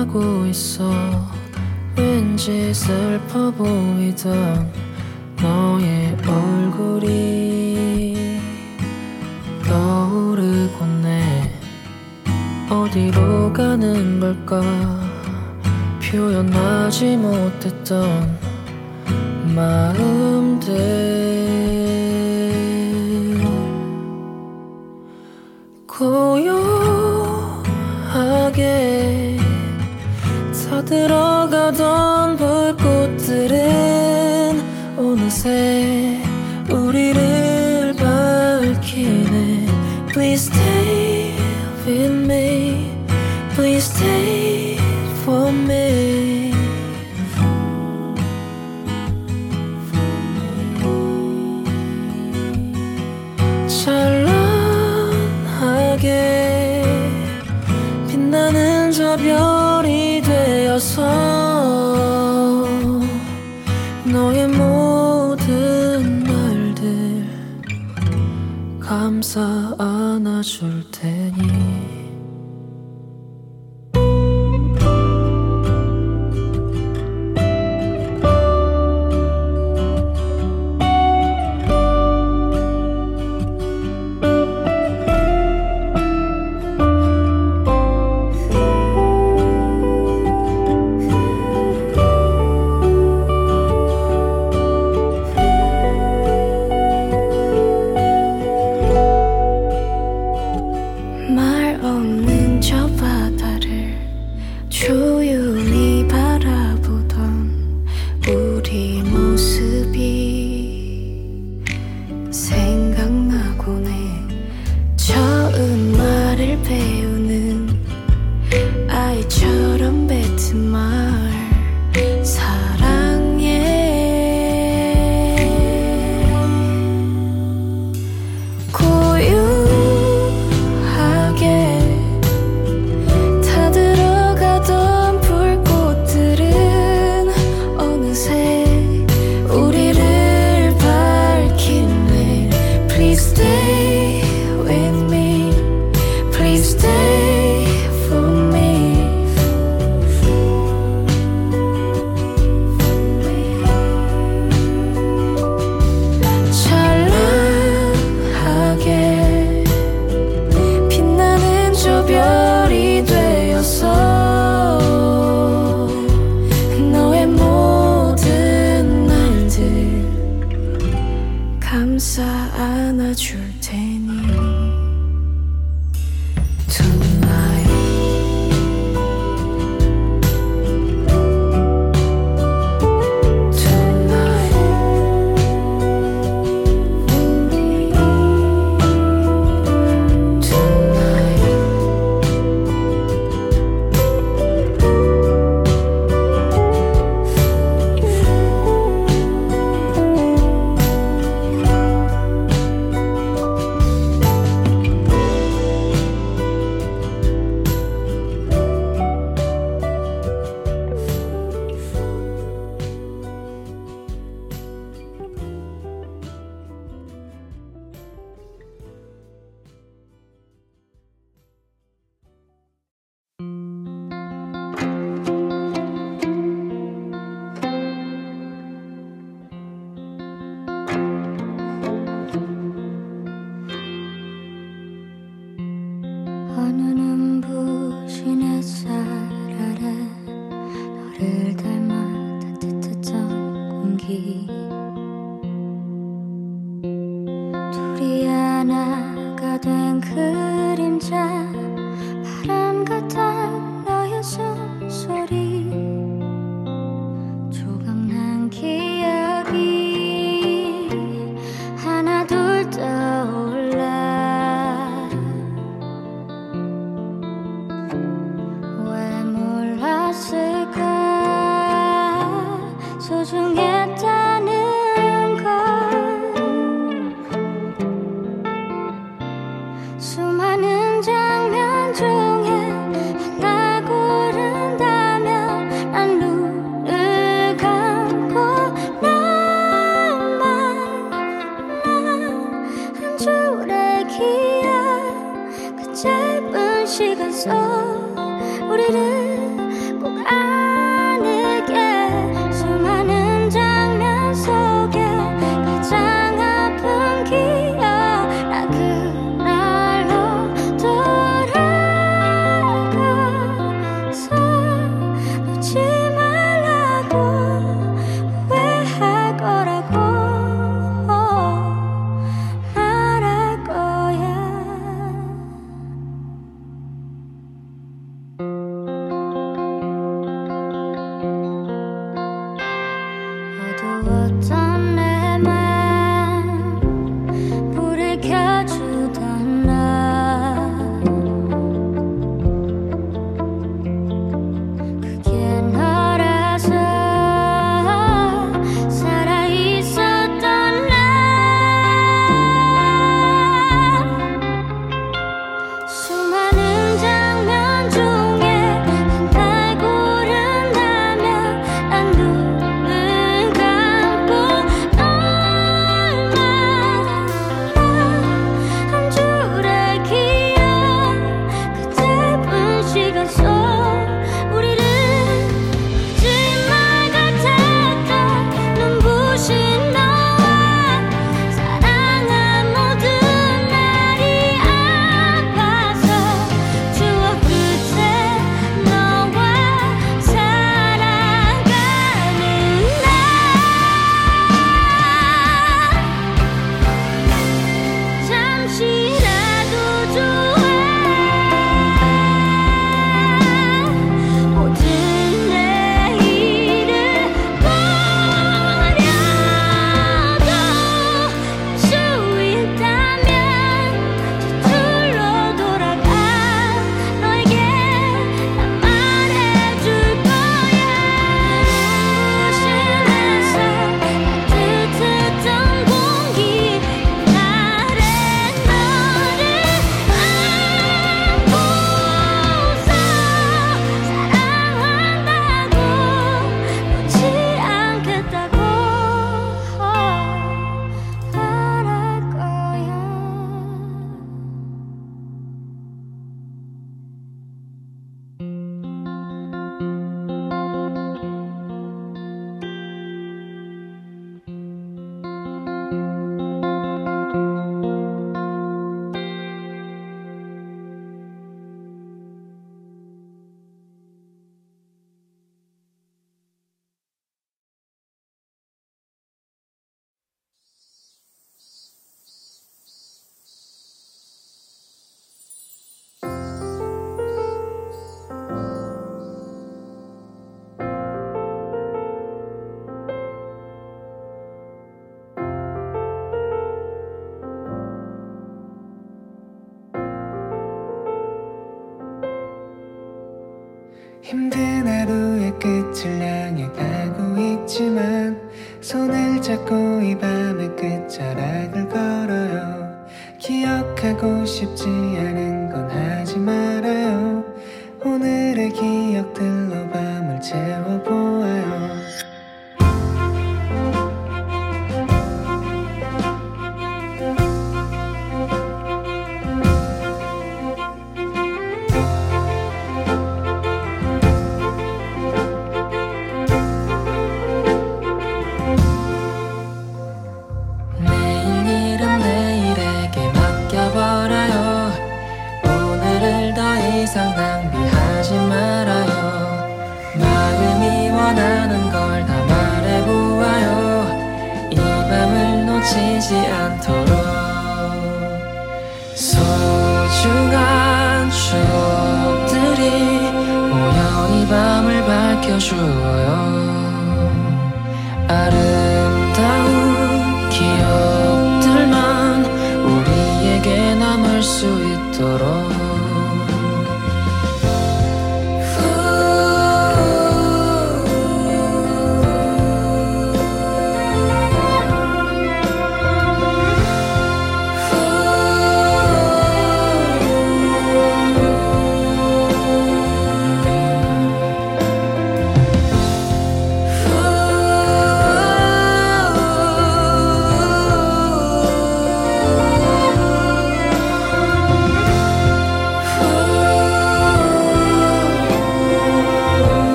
하고 있어. 왠지 슬퍼 보이던 너의 얼굴이 떠오르고 내 어디로 가는 걸까? 표현하지 못했던 마음들. 고요하게 들어가던 불꽃들은 어느새 안아줄 테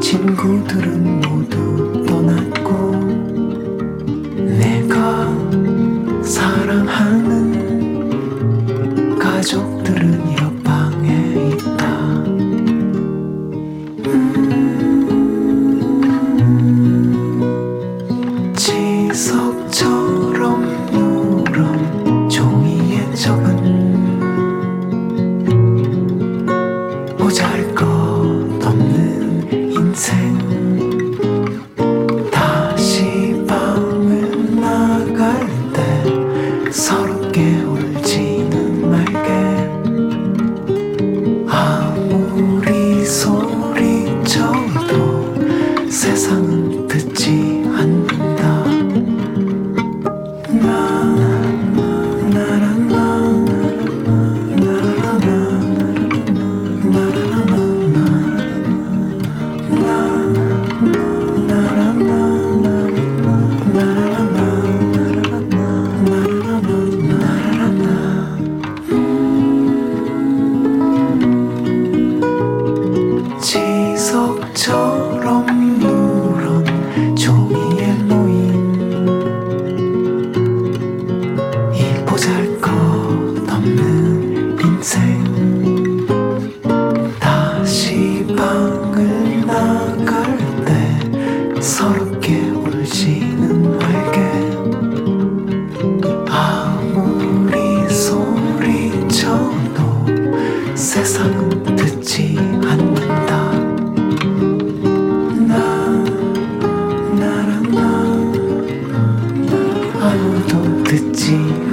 친구들은 you.